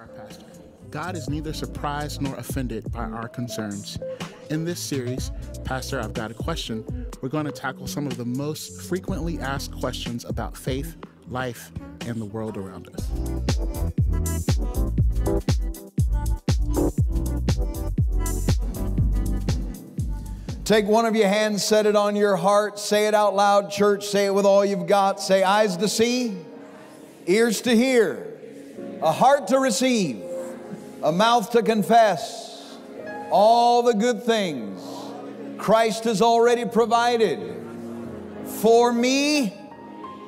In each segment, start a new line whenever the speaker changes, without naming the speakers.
our pastor. God is neither surprised nor offended by our concerns. In this series, Pastor, I've Got a Question, we're going to tackle some of the most frequently asked questions about faith, life, and the world around us.
Take one of your hands, set it on your heart, say it out loud, church, say it with all you've got. Say, eyes to see, ears to hear, a heart to receive, a mouth to confess all the good things Christ has already provided for me.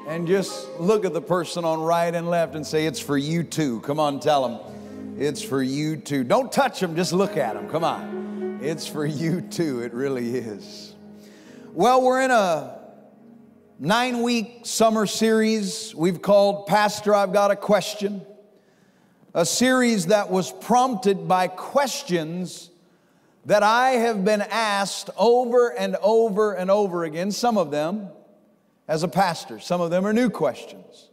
And just look at the person on right and left and say, It's for you too. Come on, tell them. It's for you too. Don't touch them, just look at them. Come on. It's for you too. It really is. Well, we're in a nine week summer series we've called Pastor, I've Got a Question. A series that was prompted by questions that I have been asked over and over and over again, some of them as a pastor, some of them are new questions.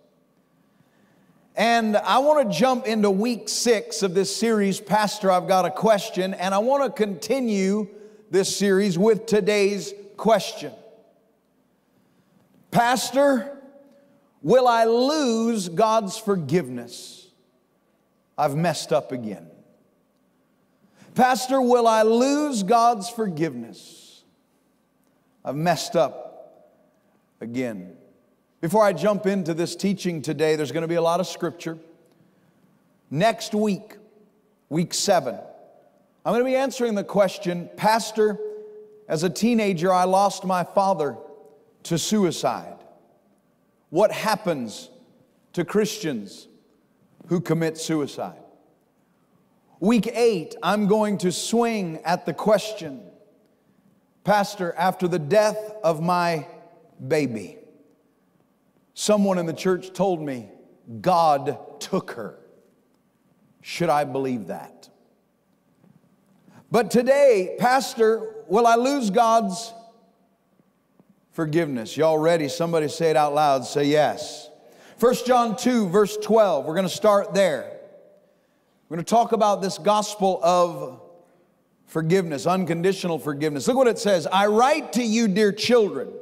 And I want to jump into week six of this series, Pastor, I've Got a Question, and I want to continue this series with today's question Pastor, will I lose God's forgiveness? I've messed up again. Pastor, will I lose God's forgiveness? I've messed up again. Before I jump into this teaching today, there's going to be a lot of scripture. Next week, week seven, I'm going to be answering the question Pastor, as a teenager, I lost my father to suicide. What happens to Christians who commit suicide? Week eight, I'm going to swing at the question Pastor, after the death of my baby, Someone in the church told me, God took her. Should I believe that? But today, Pastor, will I lose God's forgiveness? Y'all ready? Somebody say it out loud. Say yes. 1 John 2, verse 12. We're going to start there. We're going to talk about this gospel of forgiveness, unconditional forgiveness. Look what it says I write to you, dear children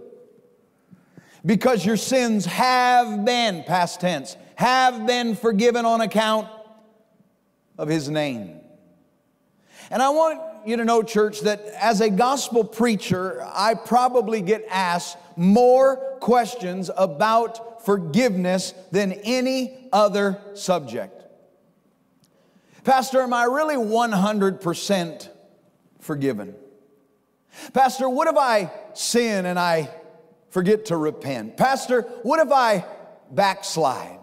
because your sins have been, past tense, have been forgiven on account of His name. And I want you to know, church, that as a gospel preacher, I probably get asked more questions about forgiveness than any other subject. Pastor, am I really 100% forgiven? Pastor, what if I sin and I forget to repent? Pastor, what if I backslide?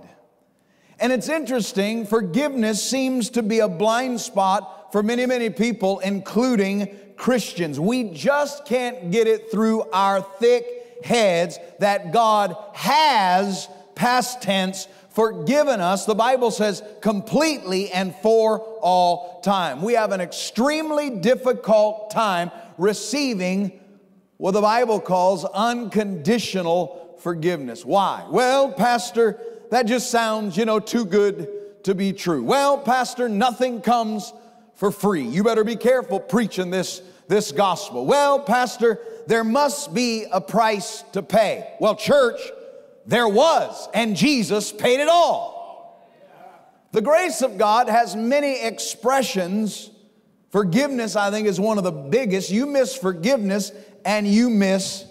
And it's interesting, forgiveness seems to be a blind spot for many, many people, including Christians. We just can't get it through our thick heads that God has, past tense, forgiven us, the Bible says, completely and for all time. We have an extremely difficult time receiving what the Bible calls unconditional forgiveness. Why? Well, Pastor, that just sounds, you know, too good to be true. Well, Pastor, nothing comes for free. You better be careful preaching this, this gospel. Well, Pastor, there must be a price to pay. Well, church, there was, and Jesus paid it all. The grace of God has many expressions. Forgiveness, I think, is one of the biggest. You miss forgiveness, and you miss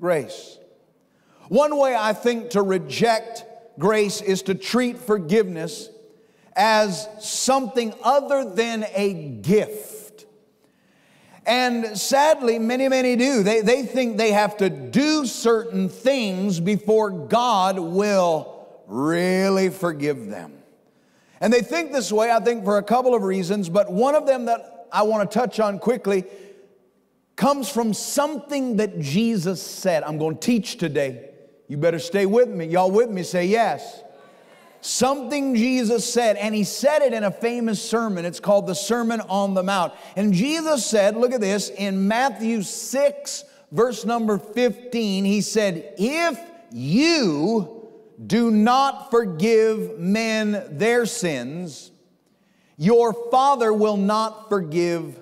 grace. One way I think to reject grace is to treat forgiveness as something other than a gift. And sadly, many, many do. They, they think they have to do certain things before God will really forgive them. And they think this way, I think, for a couple of reasons, but one of them that I want to touch on quickly comes from something that Jesus said. I'm going to teach today. You better stay with me. Y'all with me? Say yes. Something Jesus said, and he said it in a famous sermon. It's called the Sermon on the Mount. And Jesus said, look at this, in Matthew 6, verse number 15, he said, If you do not forgive men their sins, your Father will not forgive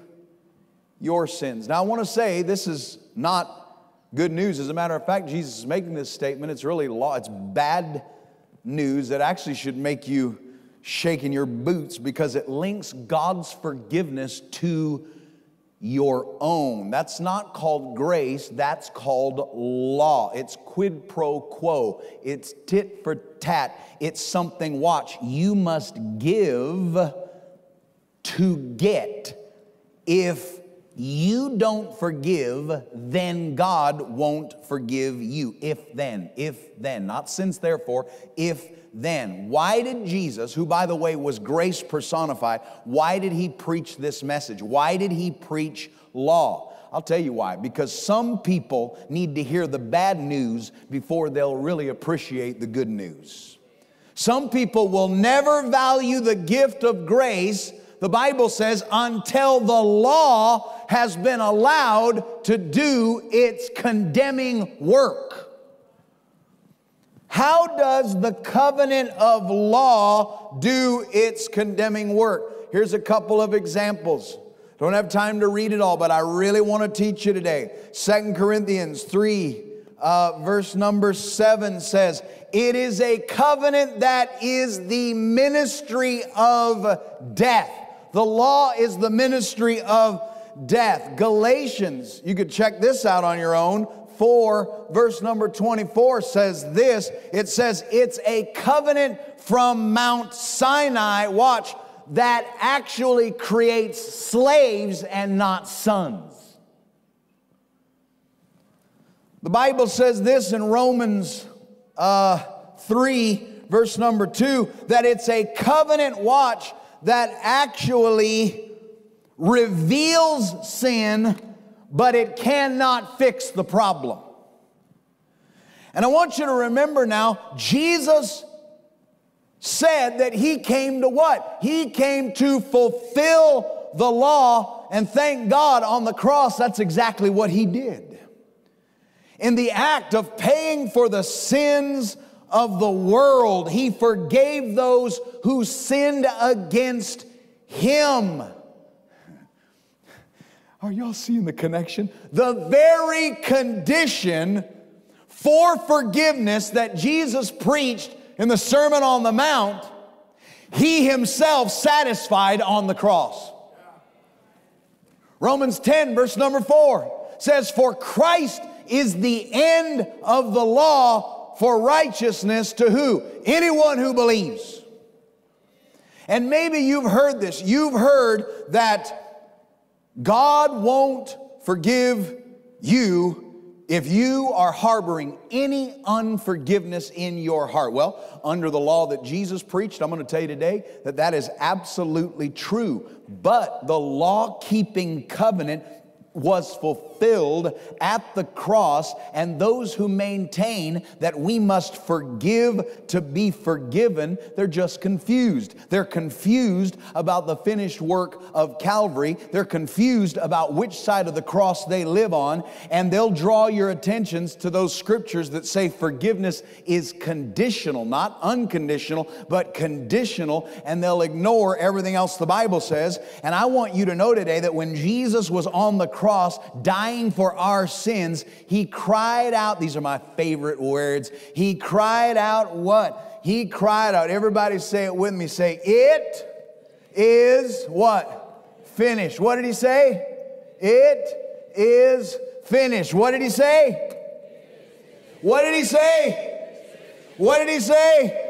your sins. Now, I want to say this is not good news. As a matter of fact, Jesus is making this statement. It's really law, it's bad news that actually should make you shake in your boots because it links God's forgiveness to your own. That's not called grace, that's called law. It's quid pro quo, it's tit for tat. It's something, watch, you must give to get. If you don't forgive, then God won't forgive you. If then, if then, not since therefore, if then. Why did Jesus, who by the way was grace personified, why did he preach this message? Why did he preach law? I'll tell you why. Because some people need to hear the bad news before they'll really appreciate the good news. Some people will never value the gift of grace, the Bible says, until the law has been allowed to do its condemning work. How does the covenant of law do its condemning work? Here's a couple of examples. Don't have time to read it all, but I really want to teach you today. Second Corinthians 3, uh, verse number 7 says, It is a covenant that is the ministry of death. The law is the ministry of death. Galatians, you could check this out on your own. 4, verse number 24 says this it says, It's a covenant from Mount Sinai, watch, that actually creates slaves and not sons. The Bible says this in Romans uh, 3, verse number 2, that it's a covenant, watch, that actually reveals sin but it cannot fix the problem. And I want you to remember now, Jesus said that he came to what? He came to fulfill the law, and thank God on the cross, that's exactly what he did. In the act of paying for the sins of the world, he forgave those who sinned against him. Are y'all seeing the connection? The very condition for forgiveness that Jesus preached in the Sermon on the Mount, he himself satisfied on the cross. Romans 10, verse number 4 says, For Christ is the end of the law for righteousness to who? Anyone who believes. And maybe you've heard this. You've heard that God won't forgive you if you are harboring any unforgiveness in your heart. Well, under the law that Jesus preached, I'm going to tell you today that that is absolutely true. But the law keeping covenant was fulfilled at the cross, and those who maintain that we must forgive to be forgiven, they're just confused. They're confused about the finished work of Calvary. They're confused about which side of the cross they live on, and they'll draw your attentions to those scriptures that say forgiveness is conditional, not unconditional, but conditional, and they'll ignore everything else the Bible says. And I want you to know today that when Jesus was on the cross dying for our sins, he cried out, these are my favorite words. He cried out what? He cried out. Everybody say it with me. Say, It is what? Finished. What did he say? It is finished. What did he say? What did he say? What did he say?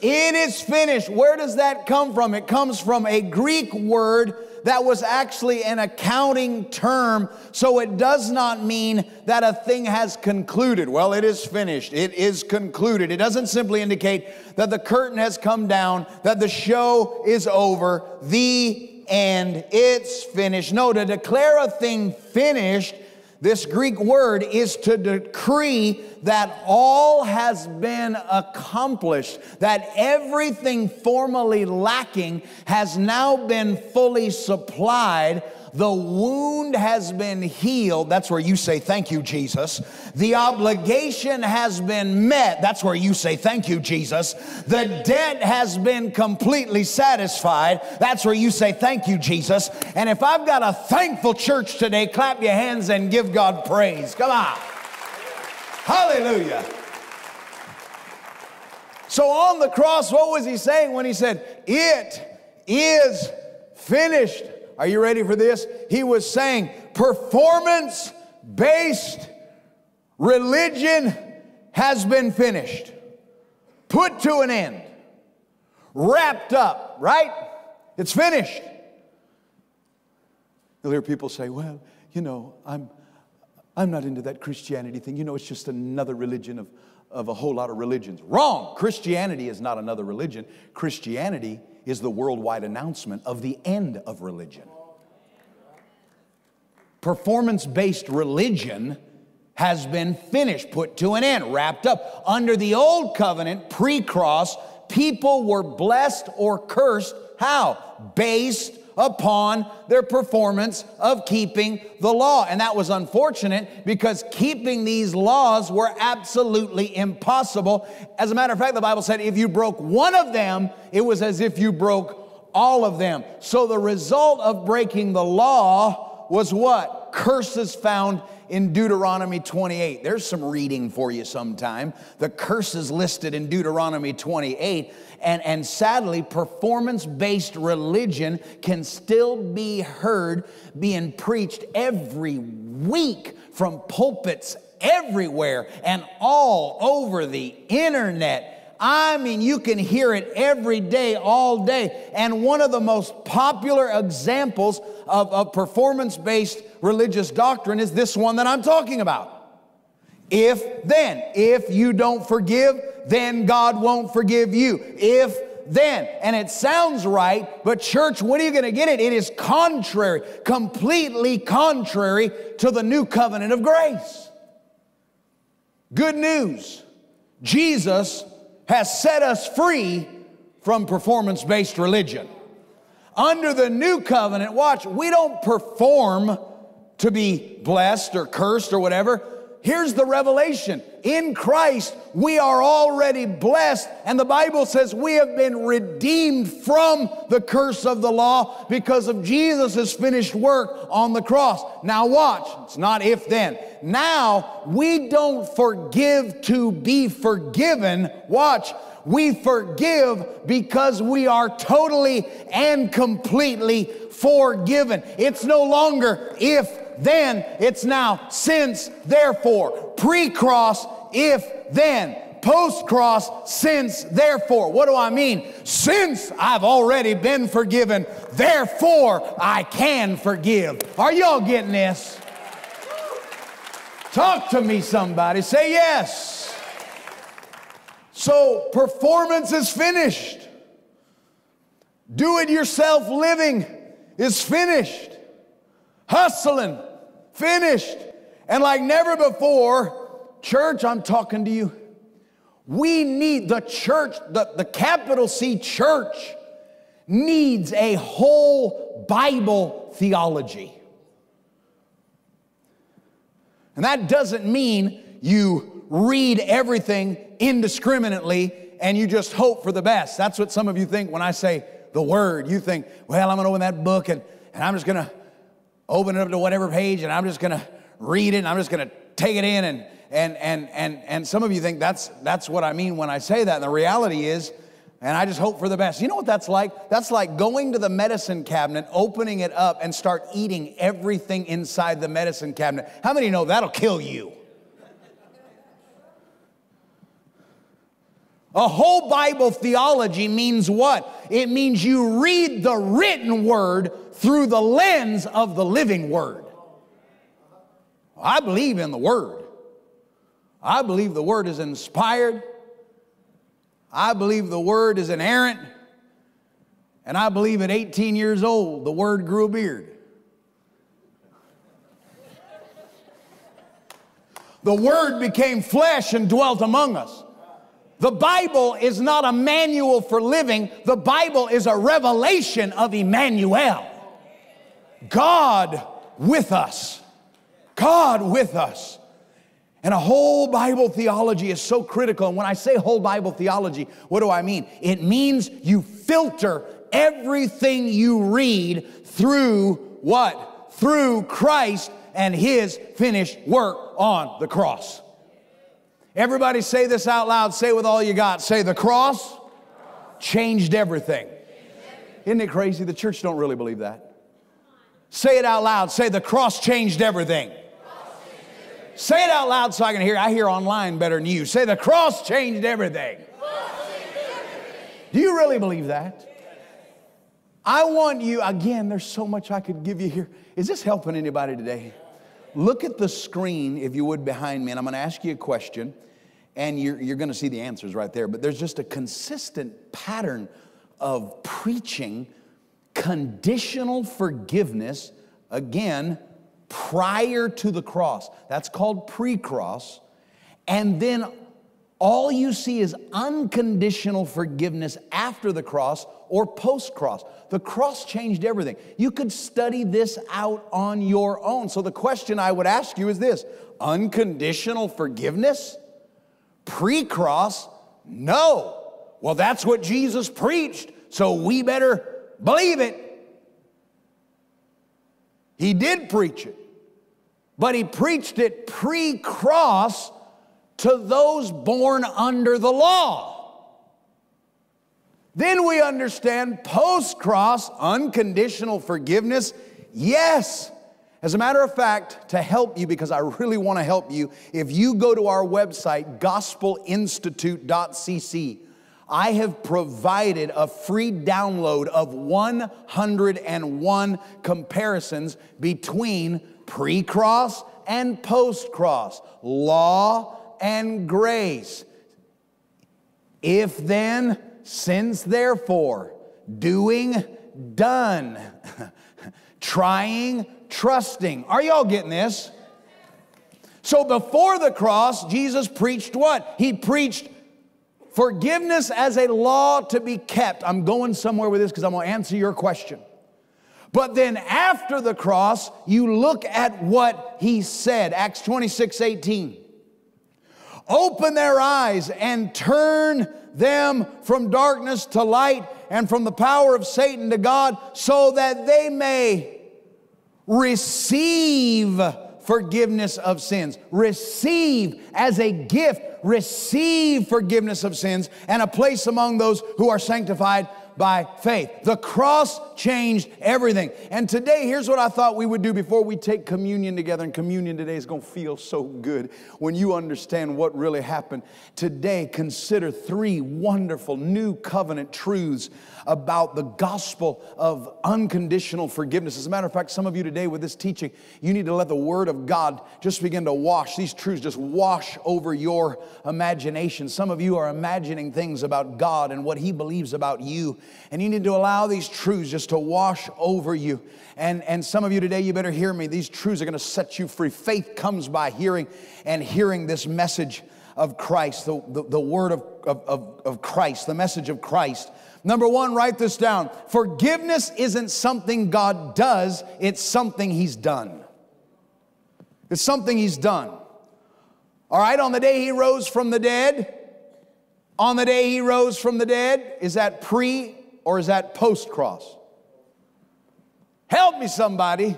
It is finished. Where does that come from? It comes from a Greek word that was actually an accounting term, so it does not mean that a thing has concluded. Well, it is finished, it is concluded. It doesn't simply indicate that the curtain has come down, that the show is over, the end, it's finished. No, to declare a thing finished this Greek word is to decree that all has been accomplished, that everything formerly lacking has now been fully supplied. The wound has been healed. That's where you say, Thank you, Jesus. The obligation has been met. That's where you say, Thank you, Jesus. The debt has been completely satisfied. That's where you say, Thank you, Jesus. And if I've got a thankful church today, clap your hands and give God praise. Come on. Hallelujah. So on the cross, what was he saying when he said, It is finished? Are you ready for this? He was saying, Performance based religion has been finished, put to an end, wrapped up, right? It's finished. You'll hear people say, Well, you know, I'm, I'm not into that Christianity thing. You know, it's just another religion of, of a whole lot of religions. Wrong. Christianity is not another religion. Christianity is the worldwide announcement of the end of religion. Performance based religion has been finished, put to an end, wrapped up. Under the old covenant, pre cross, people were blessed or cursed. How? Based upon their performance of keeping the law. And that was unfortunate because keeping these laws were absolutely impossible. As a matter of fact, the Bible said if you broke one of them, it was as if you broke all of them. So the result of breaking the law was what? Curses found in Deuteronomy 28. There's some reading for you sometime. The curses listed in Deuteronomy 28 and, and sadly, performance based religion can still be heard being preached every week from pulpits everywhere and all over the internet. I mean, you can hear it every day, all day. And one of the most popular examples of, of performance based religious doctrine is this one that I'm talking about. If then, if you don't forgive, then God won't forgive you. If then, and it sounds right, but church, when are you going to get it? It is contrary, completely contrary to the new covenant of grace. Good news Jesus has set us free from performance based religion. Under the new covenant, watch, we don't perform to be blessed or cursed or whatever here's the revelation. In Christ, we are already blessed, and the Bible says we have been redeemed from the curse of the law because of Jesus' finished work on the cross. Now, watch, it's not if then. Now, we don't forgive to be forgiven. Watch, we forgive because we are totally and completely forgiven. It's no longer if then, it's now since, therefore. Pre cross, if then. Post cross, since, therefore. What do I mean? Since I've already been forgiven, therefore I can forgive. Are y'all getting this? Talk to me, somebody. Say yes. So, performance is finished. Do it yourself living is finished. Hustling finished. And like never before, church, I'm talking to you. We need the church, the, the capital C church needs a whole Bible theology. And that doesn't mean you read everything indiscriminately and you just hope for the best. That's what some of you think when I say the word. You think, well, I'm to open that book and, and I'm just to open it up to whatever page and I'm just going to read it and I'm just going to take it in and and and and and some of you think that's that's what I mean when I say that. And the reality is and I just hope for the best. You know what that's like? That's like going to the medicine cabinet, opening it up and start eating everything inside the medicine cabinet. How many know that'll kill you? A whole Bible theology means what? It means you read the written word through the lens of the living word. I believe in the word. I believe the word is inspired. I believe the word is inerrant. And I believe at 18 years old, the word grew a beard. The word became flesh and dwelt among us. The Bible is not a manual for living, the Bible is a revelation of Emmanuel. God with us. God with us. And a whole Bible theology is so critical. And when I say whole Bible theology, what do I mean? It means you filter everything you read through what? Through Christ and His finished work on the cross. Everybody say this out loud. Say with all you got. Say the cross changed everything. Isn't it crazy? The church don't really believe that. Say it out loud. Say the cross changed everything. Say it out loud so I can hear. I hear online better than you. Say the cross changed everything. Do you really believe that? I want you, again, there's so much I could give you here. Is this helping anybody today? Look at the screen, if you would, behind me, and I'm going to ask you a question, and you're, you're going to see the answers right there. But there's just a consistent pattern of preaching conditional forgiveness, again, prior to the cross. That's called pre cross. And then all you see is unconditional forgiveness after the cross or post cross. The cross changed everything. You could study this out on your own. So the question I would ask you is this unconditional forgiveness? Pre cross? No. Well, that's what Jesus preached, so we better believe it. He did preach it, but he preached it pre cross to those born under the law. Then we understand post cross unconditional forgiveness. Yes. As a matter of fact, to help you, because I really want to help you, if you go to our website, gospelinstitute.cc, I have provided a free download of 101 comparisons between pre cross and post cross, law and grace. If then, since therefore, doing, done, trying, trusting. Are y'all getting this? So before the cross, Jesus preached what? He preached forgiveness as a law to be kept. I'm going somewhere with this because I'm going to answer your question. But then after the cross, you look at what he said. Acts 26 18. Open their eyes and turn them from darkness to light and from the power of Satan to God so that they may receive forgiveness of sins. Receive as a gift, receive forgiveness of sins and a place among those who are sanctified by faith. The cross changed everything. And today, here's what I thought we would do before we take communion together. And communion today is going to feel so good when you understand what really happened. Today, consider three wonderful new covenant truths about the gospel of unconditional forgiveness. As a matter of fact, some of you today with this teaching, you need to let the word of God just begin to wash, these truths just wash over your imagination. Some of you are imagining things about God and what he believes about you. And you need to allow these truths just to wash over you. And, and some of you today, you better hear me. These truths are going to set you free. Faith comes by hearing and hearing this message of Christ, the, the, the word of, of, of Christ, the message of Christ. Number one, write this down. Forgiveness isn't something God does, it's something He's done. It's something He's done. All right, on the day He rose from the dead, on the day He rose from the dead, is that pre or is that post cross? Help me, somebody.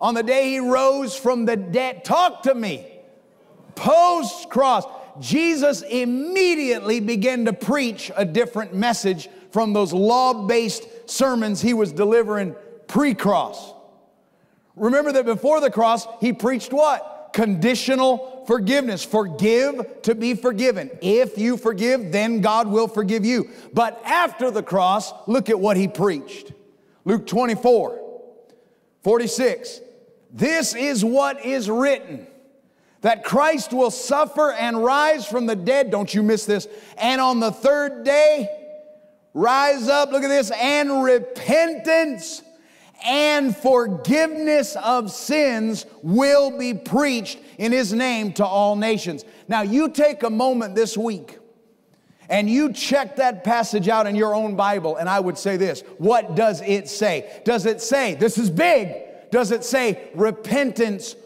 On the day He rose from the dead, talk to me. Post cross. Jesus immediately began to preach a different message from those law based sermons he was delivering pre cross. Remember that before the cross, he preached what? Conditional forgiveness. Forgive to be forgiven. If you forgive, then God will forgive you. But after the cross, look at what he preached. Luke 24, 46. This is what is written that Christ will suffer and rise from the dead. Don't you miss this. And on the third day, rise up, look at this, and repentance and forgiveness of sins will be preached in his name to all nations. Now, you take a moment this week and you check that passage out in your own Bible, and I would say this what does it say? Does it say, this is big? does it say repentance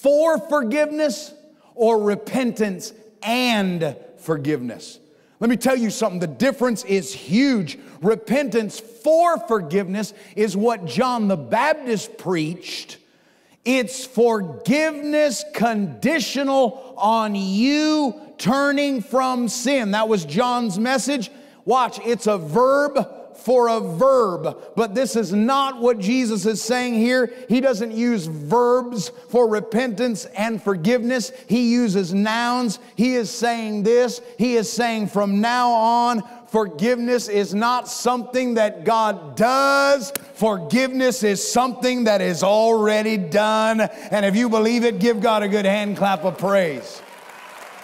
for forgiveness or repentance and forgiveness? Let me tell you something, the difference is huge. Repentance for forgiveness is what John the Baptist preached. It's forgiveness conditional on you turning from sin. That was John's message. Watch, it's a verb for a verb. But this is not what Jesus is saying here. He doesn't use verbs for repentance and forgiveness, He uses nouns. He is saying this. He is saying from now on, forgiveness is not something that God does. Forgiveness is something that is already done. And if you believe it, give God a good hand clap of praise.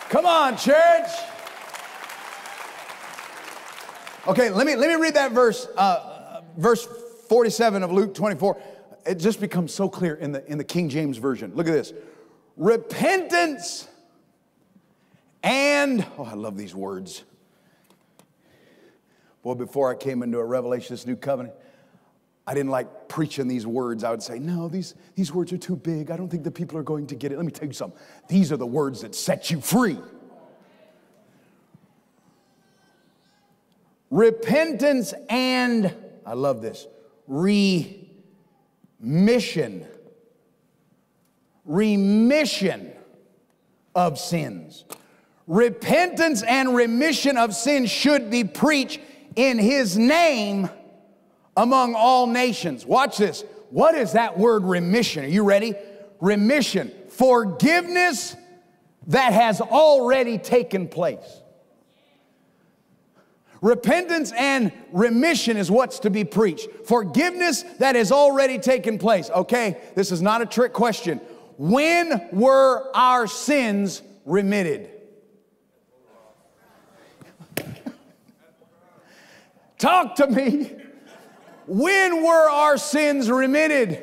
Come on, church. Okay, let me, let me read that verse, uh, verse 47 of Luke 24. It just becomes so clear in the, in the King James Version. Look at this repentance and, oh, I love these words. Boy, before I came into a revelation, this new covenant, I didn't like preaching these words. I would say, no, these, these words are too big. I don't think the people are going to get it. Let me tell you something. These are the words that set you free. Repentance and, I love this, remission. Remission of sins. Repentance and remission of sins should be preached in His name among all nations. Watch this. What is that word remission? Are you ready? Remission. Forgiveness that has already taken place. Repentance and remission is what's to be preached. Forgiveness that has already taken place. Okay, this is not a trick question. When were our sins remitted? Talk to me. When were our sins remitted?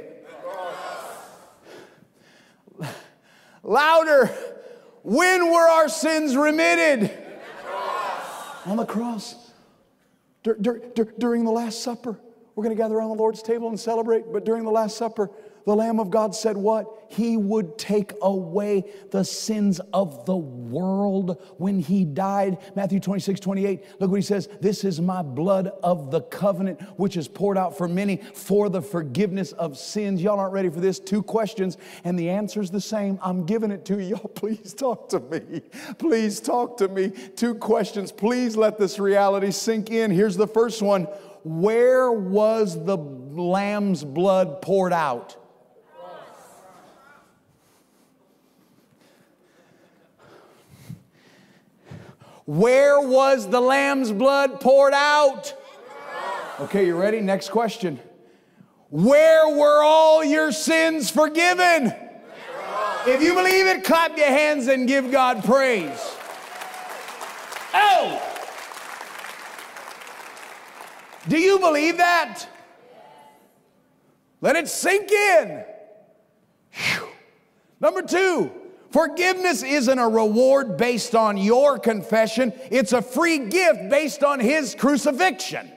Louder. When were our sins remitted? On the cross dur- dur- dur- during the Last Supper. We're going to gather around the Lord's table and celebrate, but during the Last Supper, the Lamb of God said what? He would take away the sins of the world when he died. Matthew 26, 28. Look what he says. This is my blood of the covenant, which is poured out for many for the forgiveness of sins. Y'all aren't ready for this. Two questions, and the answer's the same. I'm giving it to you. Y'all, please talk to me. Please talk to me. Two questions. Please let this reality sink in. Here's the first one Where was the lamb's blood poured out? Where was the lamb's blood poured out? Okay, you ready? Next question. Where were all your sins forgiven? If you believe it, clap your hands and give God praise. Oh! Do you believe that? Let it sink in. Whew. Number two, Forgiveness isn't a reward based on your confession, it's a free gift based on His crucifixion.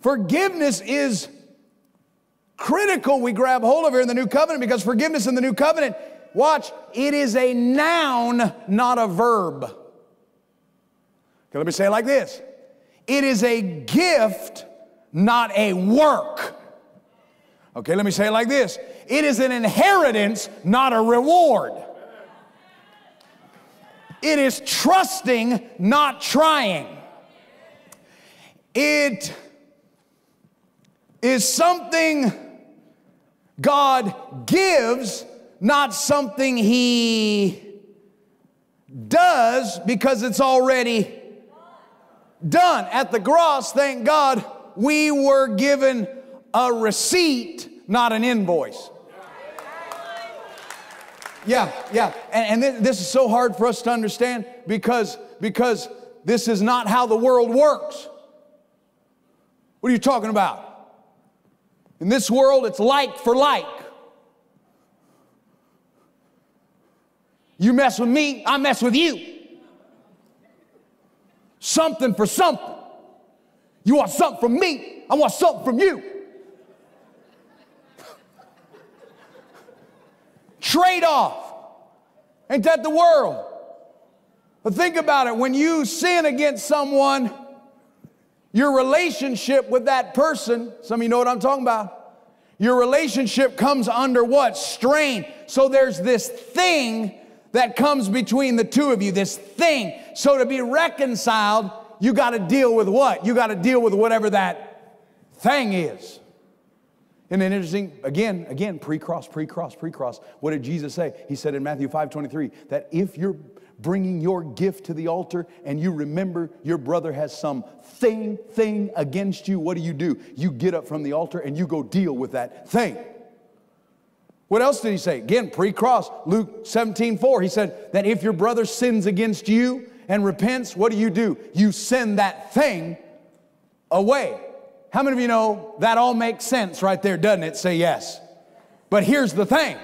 Forgiveness is critical we grab hold of here in the new covenant because forgiveness in the new covenant, watch, it is a noun, not a verb. Okay, let me say it like this it is a gift, not a work. Okay, let me say it like this it is an inheritance, not a reward. It is trusting, not trying. It is something God gives, not something He does because it's already done. At the cross, thank God, we were given a receipt, not an invoice. Yeah, yeah. And, and this is so hard for us to understand because, because this is not how the world works. What are you talking about? In this world, it's like for like. You mess with me, I mess with you. Something for something. You want something from me, I want something from you. Trade off. Ain't that the world? But think about it when you sin against someone, your relationship with that person, some of you know what I'm talking about. Your relationship comes under what? Strain. So there's this thing that comes between the two of you, this thing. So to be reconciled, you got to deal with what? You got to deal with whatever that thing is. Isn't it interesting? Again, again, pre-cross, pre-cross, pre-cross. What did Jesus say? He said in Matthew 5 23 that if you're bringing your gift to the altar and you remember your brother has some thing, thing against you, what do you do? You get up from the altar and you go deal with that thing. What else did he say? Again, pre-cross, Luke 17, 4. He said that if your brother sins against you and repents, what do you do? You send that thing away. How many of you know that all makes sense right there, doesn't it? Say yes. But here's the thing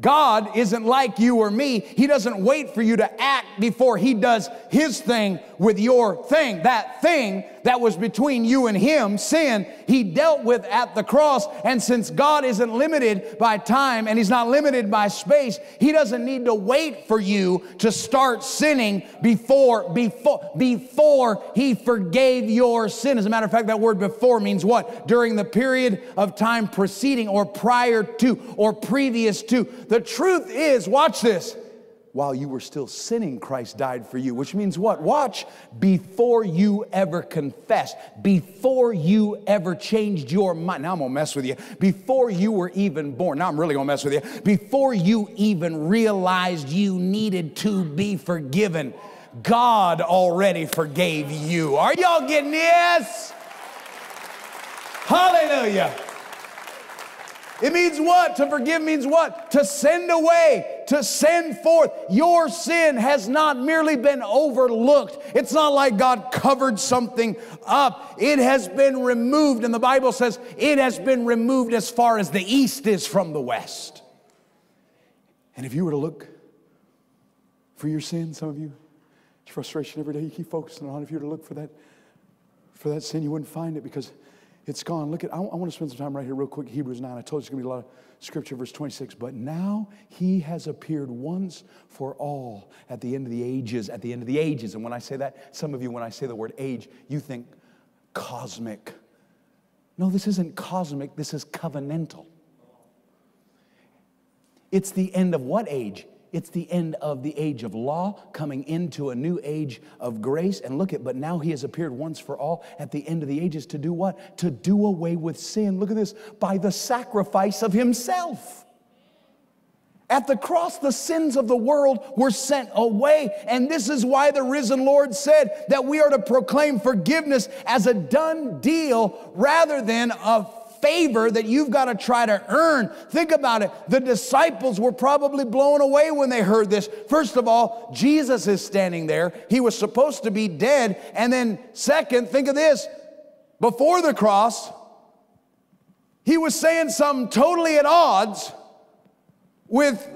God isn't like you or me. He doesn't wait for you to act before He does His thing with your thing. That thing that was between you and Him, sin, He dealt with at the cross. And since God isn't limited by time and He's not limited by space, He doesn't need to wait for you to start sinning before, before, before He forgave your sin. As a matter of fact, that word before means what? During the period of time preceding or prior to or previous to. The truth is, watch this while you were still sinning, Christ died for you, which means what? Watch, before you ever confessed, before you ever changed your mind. Now I'm gonna mess with you. Before you were even born, now I'm really gonna mess with you. Before you even realized you needed to be forgiven, God already forgave you. Are y'all getting this? Hallelujah. It means what? To forgive means what? To send away, to send forth. Your sin has not merely been overlooked. It's not like God covered something up. It has been removed. And the Bible says it has been removed as far as the east is from the west. And if you were to look for your sin, some of you, it's frustration every day you keep focusing on. If you were to look for that, for that sin, you wouldn't find it because it's gone. Look at, I, I want to spend some time right here, real quick. Hebrews 9. I told you it's going to be a lot of scripture, verse 26. But now he has appeared once for all at the end of the ages, at the end of the ages. And when I say that, some of you, when I say the word age, you think cosmic. No, this isn't cosmic, this is covenantal. It's the end of what age? It's the end of the age of law, coming into a new age of grace. And look at, but now he has appeared once for all at the end of the ages to do what? To do away with sin. Look at this by the sacrifice of himself. At the cross, the sins of the world were sent away. And this is why the risen Lord said that we are to proclaim forgiveness as a done deal rather than a favor that you've got to try to earn. Think about it. The disciples were probably blown away when they heard this. First of all, Jesus is standing there. He was supposed to be dead. And then, second, think of this before the cross, he was saying something totally at odds with,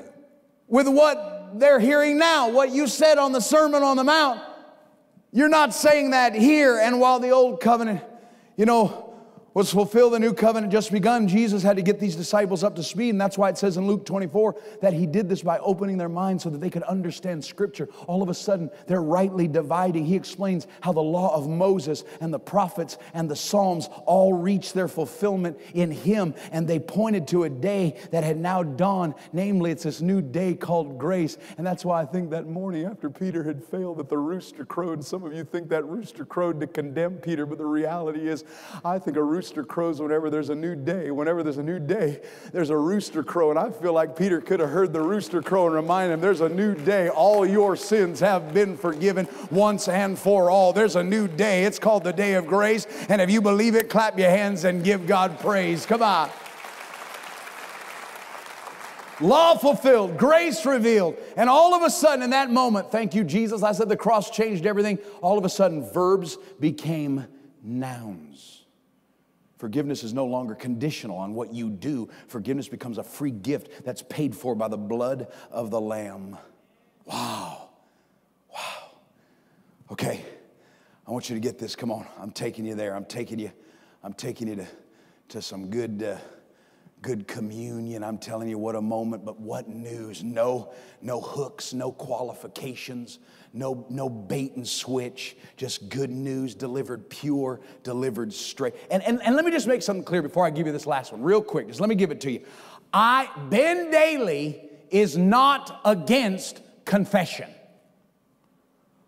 with what they're hearing now, what you said on the Sermon on the Mount. You're not saying that here. And while the old covenant, you know, was fulfill the new covenant just begun. Jesus had to get these disciples up to speed, and that's why it says in Luke 24 that he did this by opening their minds so that they could understand Scripture. All of a sudden, they're rightly dividing. He explains how the law of Moses and the prophets and the Psalms all reached their fulfillment in him, and they pointed to a day that had now dawned. Namely, it's this new day called grace, and that's why I think that morning after Peter had failed, that the rooster crowed. Some of you think that rooster crowed to condemn Peter, but the reality is, I think a rooster rooster crows whenever there's a new day. Whenever there's a new day, there's a rooster crow. And I feel like Peter could have heard the rooster crow and remind him there's a new day. All your sins have been forgiven once and for all. There's a new day. It's called the day of grace. And if you believe it, clap your hands and give God praise. Come on. Law fulfilled, grace revealed. And all of a sudden, in that moment, thank you, Jesus. I said the cross changed everything. All of a sudden, verbs became nouns. Forgiveness is no longer conditional on what you do. Forgiveness becomes a free gift that's paid for by the blood of the Lamb. Wow. Wow. Okay. I want you to get this. Come on. I'm taking you there. I'm taking you. I'm taking you to, to some good uh, good communion. I'm telling you, what a moment, but what news. No, no hooks, no qualifications, no, no bait and switch, just good news delivered pure, delivered straight. And, and, and let me just make something clear before I give you this last one, real quick. Just let me give it to you. I, Ben Dailey, is not against confession.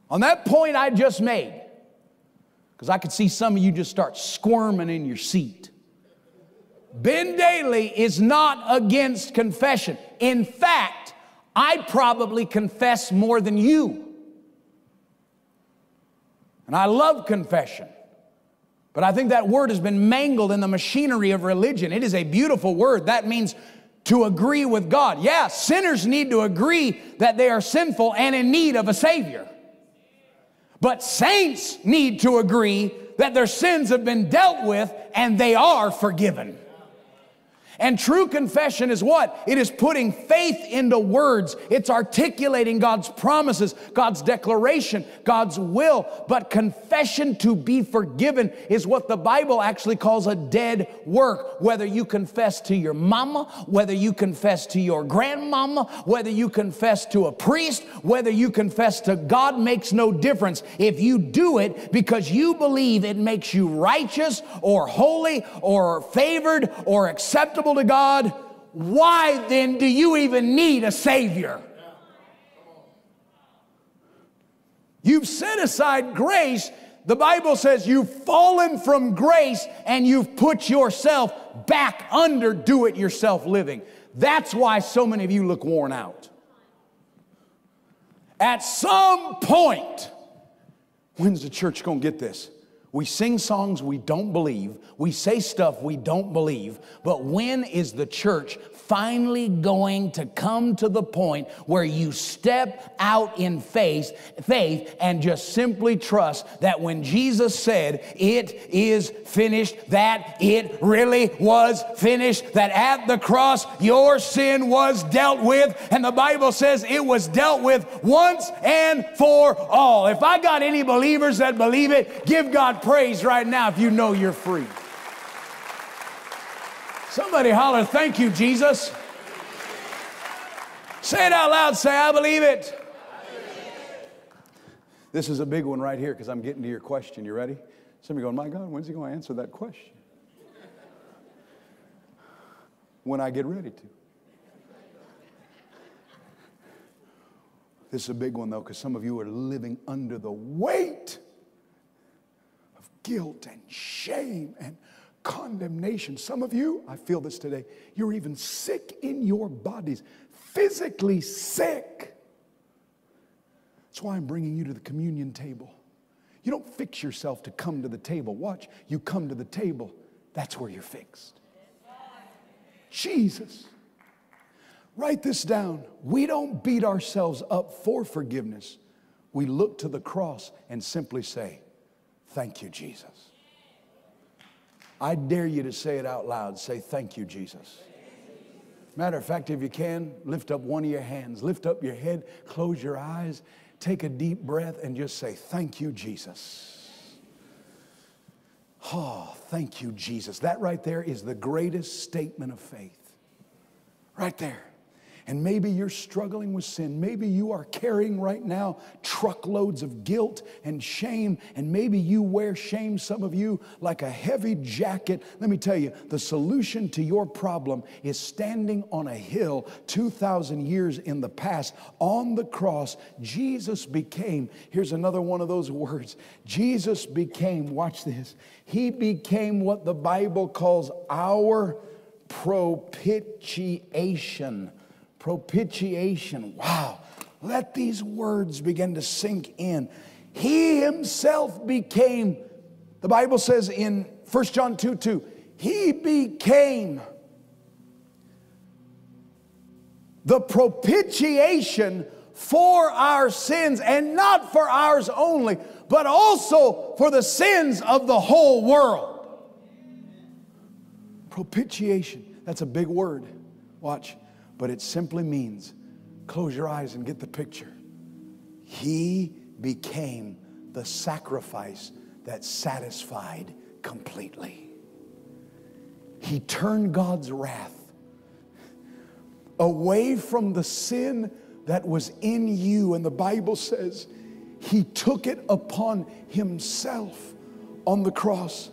On that point I just made, because I could see some of you just start squirming in your seat. Ben Dailey is not against confession. In fact, I probably confess more than you. And I love confession. But I think that word has been mangled in the machinery of religion. It is a beautiful word. That means to agree with God. Yeah, sinners need to agree that they are sinful and in need of a Savior. But saints need to agree that their sins have been dealt with and they are forgiven. And true confession is what? It is putting faith into words. It's articulating God's promises, God's declaration, God's will. But confession to be forgiven is what the Bible actually calls a dead work. Whether you confess to your mama, whether you confess to your grandmama, whether you confess to a priest, whether you confess to God makes no difference. If you do it because you believe it makes you righteous or holy or favored or acceptable acceptable to God, why then do you even need a Savior? You've set aside grace. The Bible says you've fallen from grace and you've put yourself back under do it yourself living. That's why so many of you look worn out. At some point, when's the church going to get this? We sing songs we don't believe. We say stuff we don't believe. But when is the church finally going to come to the point where you step out in faith, faith and just simply trust that when Jesus said, It is finished, that it really was finished, that at the cross your sin was dealt with, and the Bible says it was dealt with once and for all. If I got any believers that believe it, give God praise right now if you know you're free. Somebody holler, Thank you, Jesus. Say it out loud. Say, I believe it. This is a big one right here because I'm getting to your question. You ready? Somebody going, My God, when's he going to answer that question? When I get ready to. This is a big one though because some of you are living under the weight guilt and shame and condemnation. Some of you, I feel this today, you're even sick in your bodies, physically sick. That's why I'm bringing you to the communion table. You don't fix yourself to come to the table. Watch, you come to the table, that's where you're fixed. Jesus. Write this down. We don't beat ourselves up for forgiveness. We look to the cross and simply say, Thank you, Jesus. I dare you to say it out loud. Say, Thank you, Jesus. Matter of fact, if you can, lift up one of your hands, lift up your head, close your eyes, take a deep breath, and just say, Thank you, Jesus. Oh, thank you, Jesus. That right there is the greatest statement of faith. Right there. And maybe you're struggling with sin. Maybe you are carrying right now truckloads of guilt and shame. And maybe you wear shame, some of you, like a heavy jacket. Let me tell you, the solution to your problem is standing on a hill 2,000 years in the past. On the cross, Jesus became, here's another one of those words Jesus became, watch this, he became what the Bible calls our propitiation propitiation. Wow. Let these words begin to sink in. He himself became, the Bible says in 1 John 2 2, he became the propitiation for our sins, and not for ours only, but also for the sins of the whole world. Propitiation, that's a big word. Watch but it simply means close your eyes and get the picture. He became the sacrifice that satisfied completely. He turned God's wrath away from the sin that was in you. And the Bible says he took it upon himself on the cross.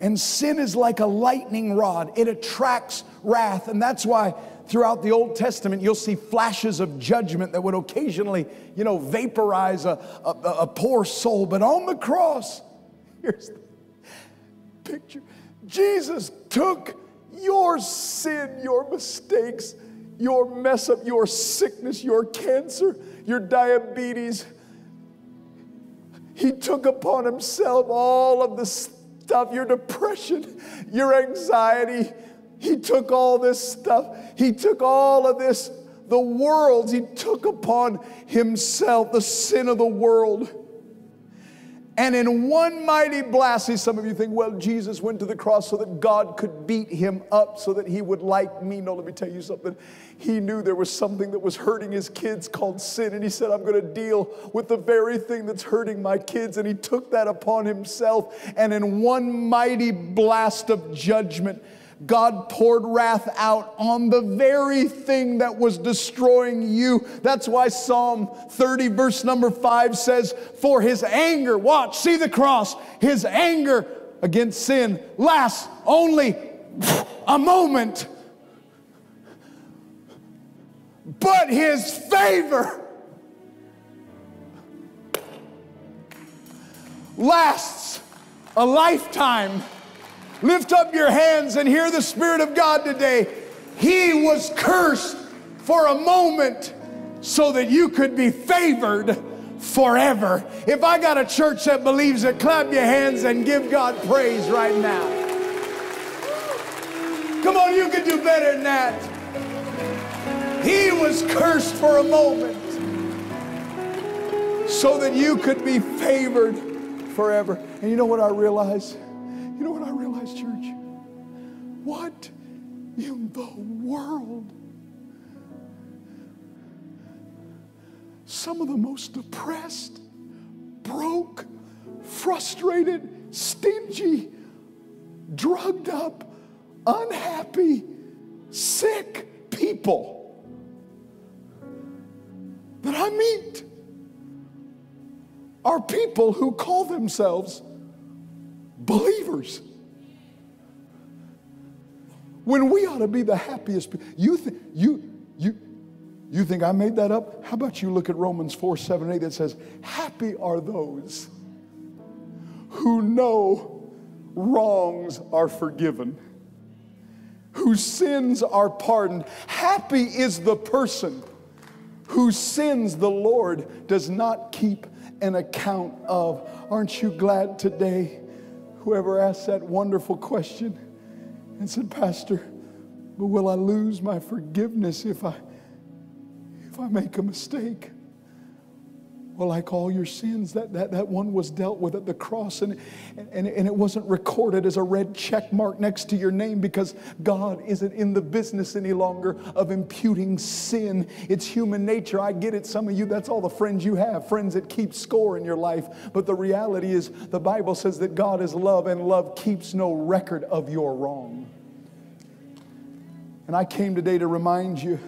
And sin is like a lightning rod, it attracts wrath. And that's why throughout the Old Testament you'll see flashes of judgment that would occasionally, you know, vaporize a, a, a poor soul. But on the cross, here's the picture Jesus took your sin, your mistakes, your mess up, your sickness, your cancer, your diabetes. He took upon himself all of the stuff, your depression, your anxiety. He took all this stuff. He took all of this, the world, he took upon himself the sin of the world. And in one mighty blast, see, some of you think, well, Jesus went to the cross so that God could beat him up so that he would like me. No, let me tell you something. He knew there was something that was hurting his kids called sin, and he said, I'm going to deal with the very thing that's hurting my kids. And he took that upon himself. And in one mighty blast of judgment, God poured wrath out on the very thing that was destroying you. That's why Psalm 30, verse number 5 says, For his anger, watch, see the cross, his anger against sin lasts only a moment, but his favor lasts a lifetime. Lift up your hands and hear the Spirit of God today. He was cursed for a moment so that you could be favored forever. If I got a church that believes it, clap your hands and give God praise right now. Come on, you can do better than that. He was cursed for a moment so that you could be favored forever. And you know what I realize? You know what I church? What in the world? Some of the most depressed, broke, frustrated, stingy, drugged up, unhappy, sick people that I meet are people who call themselves believers. When we ought to be the happiest people. You, th- you, you, you think I made that up? How about you look at Romans 4 7 8 that says, Happy are those who know wrongs are forgiven, whose sins are pardoned. Happy is the person whose sins the Lord does not keep an account of. Aren't you glad today? whoever asked that wonderful question and said, Pastor, but will I lose my forgiveness if I if I make a mistake? Well, like all your sins, that, that, that one was dealt with at the cross, and, and, and it wasn't recorded as a red check mark next to your name because God isn't in the business any longer of imputing sin. It's human nature. I get it. Some of you, that's all the friends you have, friends that keep score in your life. But the reality is, the Bible says that God is love, and love keeps no record of your wrong. And I came today to remind you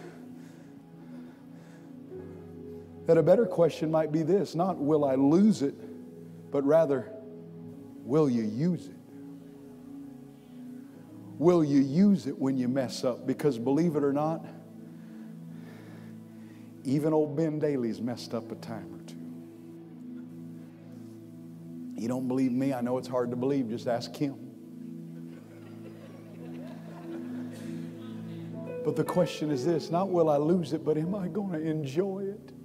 that a better question might be this not will I lose it, but rather, will you use it? Will you use it when you mess up? Because believe it or not, even old Ben Dailey's messed up a time or two. You don't believe me? I know it's hard to believe. Just ask him. But the question is this not will I lose it, but am I going to enjoy it?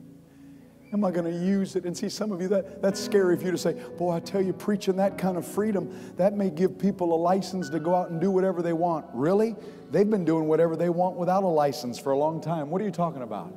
Am I going to use it? And see, some of you, that, that's scary for you to say, Boy, I tell you, preaching that kind of freedom, that may give people a license to go out and do whatever they want. Really? They've been doing whatever they want without a license for a long time. What are you talking about?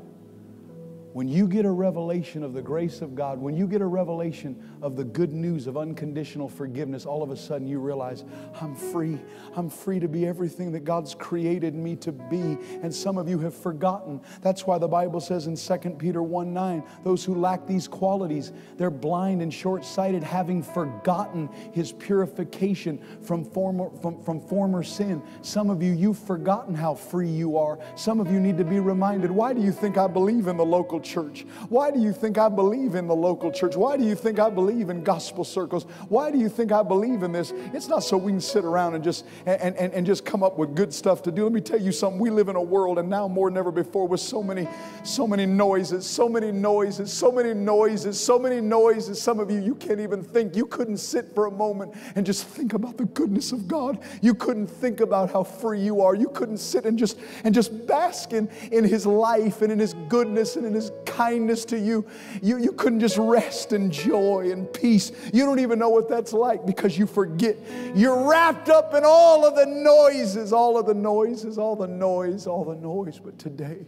When you get a revelation of the grace of God, when you get a revelation of the good news of unconditional forgiveness, all of a sudden you realize, I'm free. I'm free to be everything that God's created me to be. And some of you have forgotten. That's why the Bible says in 2 Peter 1 9, those who lack these qualities, they're blind and short sighted, having forgotten his purification from former, from, from former sin. Some of you, you've forgotten how free you are. Some of you need to be reminded why do you think I believe in the local church? Why do you think I believe in the local church? Why do you think I believe in gospel circles? Why do you think I believe in this? It's not so we can sit around and just and, and, and just come up with good stuff to do. Let me tell you something. We live in a world and now more than ever before with so many, so many noises, so many noises, so many noises, so many noises. Some of you, you can't even think. You couldn't sit for a moment and just think about the goodness of God. You couldn't think about how free you are. You couldn't sit and just and just bask in, in his life and in his goodness and in his kindness to you. You, you couldn't just rest in joy and peace. You don't even know what that's like because you forget. You're wrapped up in all of the noises, all of the noises, all the noise, all the noise. But today,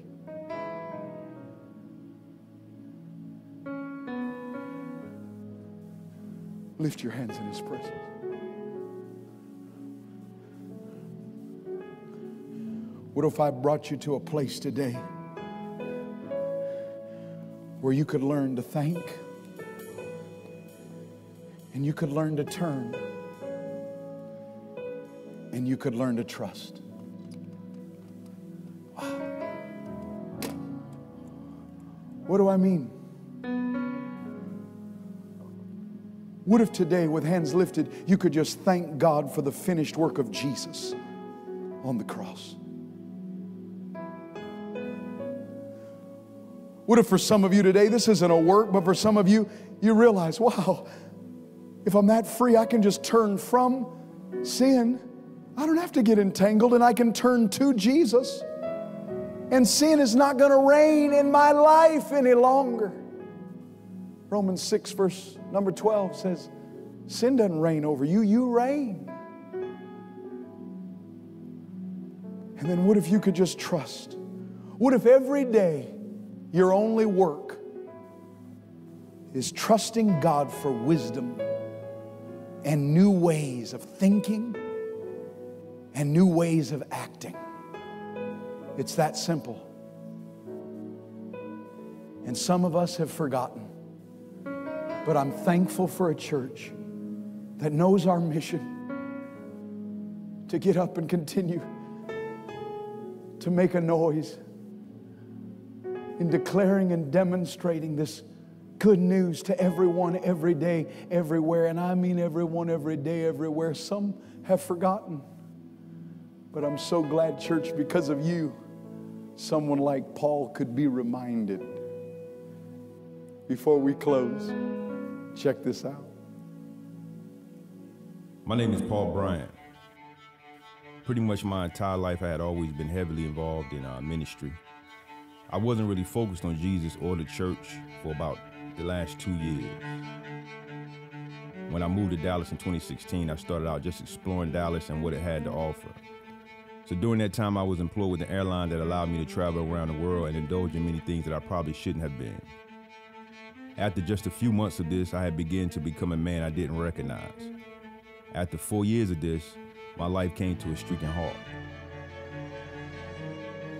lift your hands in his presence. What if I brought you to a place today where you could learn to thank and you could learn to turn and you could learn to trust? Wow. What do I mean? What if today, with hands lifted, you could just thank God for the finished work of Jesus on the cross? What if for some of you today, this isn't a work, but for some of you, you realize, wow, if I'm that free, I can just turn from sin. I don't have to get entangled and I can turn to Jesus. And sin is not going to reign in my life any longer. Romans 6, verse number 12 says, Sin doesn't reign over you, you reign. And then what if you could just trust? What if every day your only work is trusting God for wisdom and new ways of thinking and new ways of acting. It's that simple. And some of us have forgotten. But I'm thankful for a church that knows our mission to get up and continue to make a noise in declaring and demonstrating this good news to everyone, every day, everywhere. And I mean everyone, every day, everywhere. Some have forgotten. But I'm so glad, church, because of you, someone like Paul could be reminded. Before we close, check this out.
My name is Paul Bryant. Pretty much my entire life, I had always been heavily involved in uh, ministry. I wasn't really focused on Jesus or the church for about the last two years. When I moved to Dallas in 2016, I started out just exploring Dallas and what it had to offer. So during that time, I was employed with an airline that allowed me to travel around the world and indulge in many things that I probably shouldn't have been. After just a few months of this, I had begun to become a man I didn't recognize. After four years of this, my life came to a streaking halt.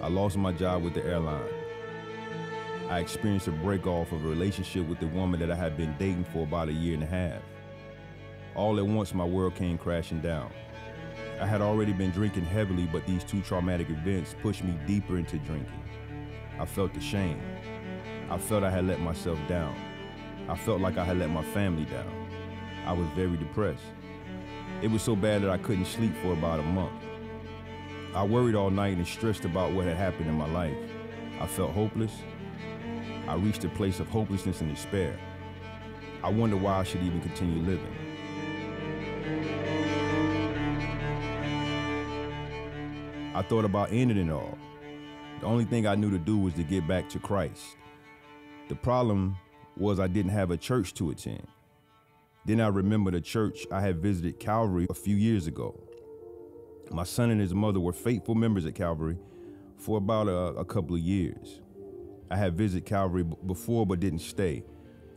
I lost my job with the airline. I experienced a break off of a relationship with the woman that I had been dating for about a year and a half. All at once, my world came crashing down. I had already been drinking heavily, but these two traumatic events pushed me deeper into drinking. I felt ashamed. I felt I had let myself down. I felt like I had let my family down. I was very depressed. It was so bad that I couldn't sleep for about a month. I worried all night and stressed about what had happened in my life. I felt hopeless. I reached a place of hopelessness and despair. I wondered why I should even continue living. I thought about ending it all. The only thing I knew to do was to get back to Christ. The problem was I didn't have a church to attend. Then I remembered a church I had visited Calvary a few years ago. My son and his mother were faithful members at Calvary for about a, a couple of years. I had visited Calvary b- before but didn't stay.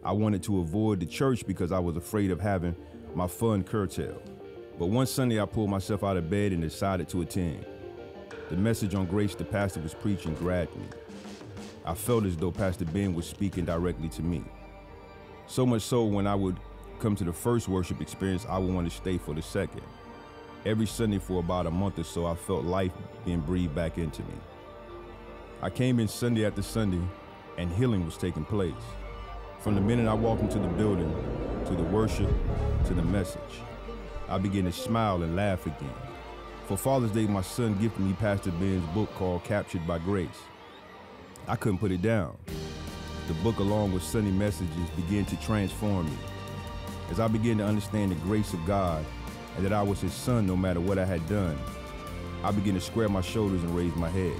I wanted to avoid the church because I was afraid of having my fun curtailed. But one Sunday I pulled myself out of bed and decided to attend. The message on grace the pastor was preaching grabbed me. I felt as though Pastor Ben was speaking directly to me. So much so when I would come to the first worship experience, I would want to stay for the second. Every Sunday for about a month or so, I felt life being breathed back into me. I came in Sunday after Sunday, and healing was taking place. From the minute I walked into the building, to the worship, to the message, I began to smile and laugh again. For Father's Day, my son gifted me Pastor Ben's book called Captured by Grace. I couldn't put it down. The book, along with Sunday messages, began to transform me. As I began to understand the grace of God and that I was his son no matter what I had done, I began to square my shoulders and raise my head.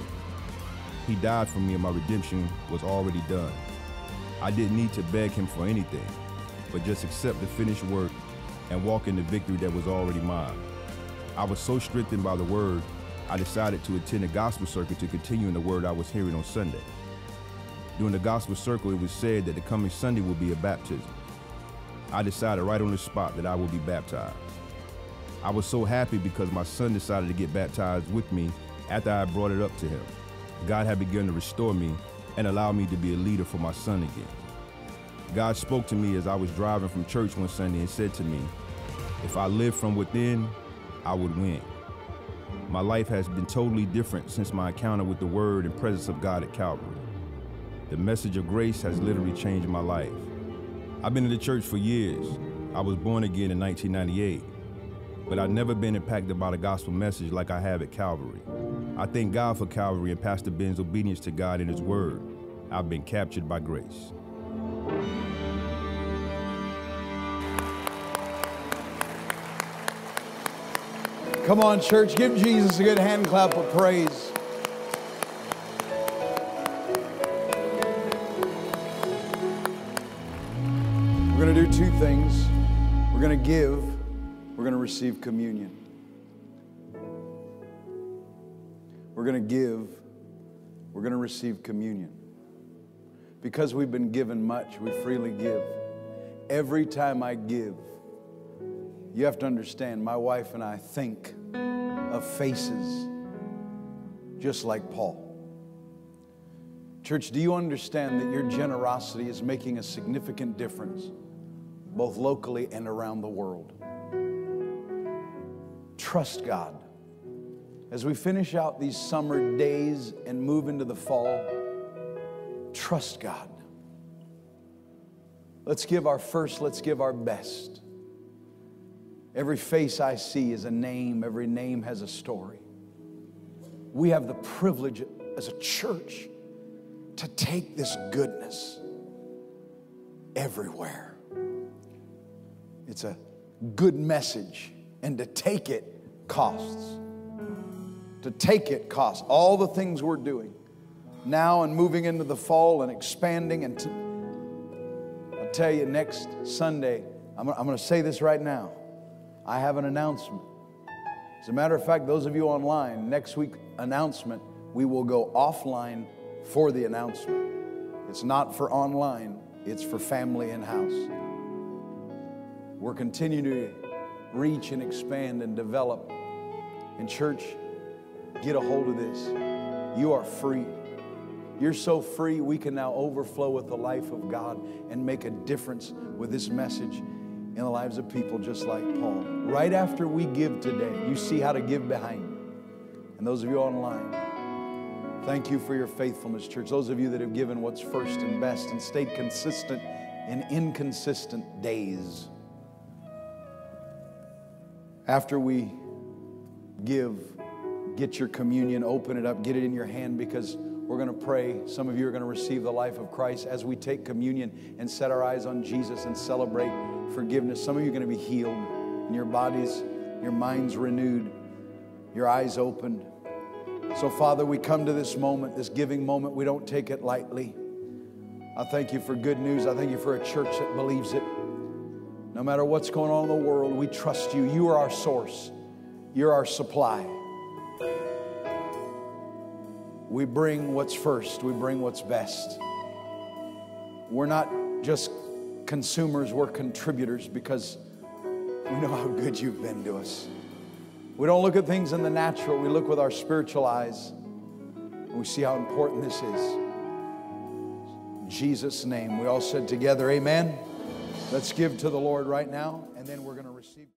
He died for me and my redemption was already done. I didn't need to beg him for anything, but just accept the finished work and walk in the victory that was already mine. I was so strengthened by the word, I decided to attend a gospel circle to continue in the word I was hearing on Sunday. During the gospel circle, it was said that the coming Sunday would be a baptism. I decided right on the spot that I would be baptized. I was so happy because my son decided to get baptized with me after I brought it up to him. God had begun to restore me and allow me to be a leader for my son again. God spoke to me as I was driving from church one Sunday and said to me, If I live from within, I would win. My life has been totally different since my encounter with the Word and presence of God at Calvary. The message of grace has literally changed my life. I've been in the church for years. I was born again in 1998, but I've never been impacted by the gospel message like I have at Calvary. I thank God for Calvary and Pastor Ben's obedience to God and His Word. I've been captured by grace.
Come on, church, give Jesus a good hand clap of praise. We're going to do two things. We're going to give, we're going to receive communion. We're going to give, we're going to receive communion. Because we've been given much, we freely give. Every time I give, you have to understand, my wife and I think of faces just like Paul. Church, do you understand that your generosity is making a significant difference, both locally and around the world? Trust God. As we finish out these summer days and move into the fall, trust God. Let's give our first, let's give our best. Every face I see is a name, every name has a story. We have the privilege as a church to take this goodness everywhere. It's a good message, and to take it costs. To take it costs. All the things we're doing now and moving into the fall and expanding. And I'll tell you, next Sunday, I'm, I'm going to say this right now. I have an announcement. As a matter of fact, those of you online, next week announcement, we will go offline for the announcement. It's not for online, it's for family and house. We're continuing to reach and expand and develop. In church, get a hold of this. You are free. You're so free, we can now overflow with the life of God and make a difference with this message in the lives of people just like Paul. Right after we give today, you see how to give behind. And those of you online, thank you for your faithfulness, church. Those of you that have given what's first and best and stayed consistent in inconsistent days. After we give, get your communion, open it up, get it in your hand because we're going to pray. Some of you are going to receive the life of Christ as we take communion and set our eyes on Jesus and celebrate forgiveness. Some of you are going to be healed and your bodies, your minds renewed, your eyes opened. So, Father, we come to this moment, this giving moment. We don't take it lightly. I thank you for good news. I thank you for a church that believes it. No matter what's going on in the world, we trust you. You are our source, you're our supply. We bring what's first, we bring what's best. We're not just consumers, we're contributors because we know how good you've been to us. We don't look at things in the natural, we look with our spiritual eyes and we see how important this is. In Jesus' name, we all said together, Amen. Let's give to the Lord right now, and then we're going to receive.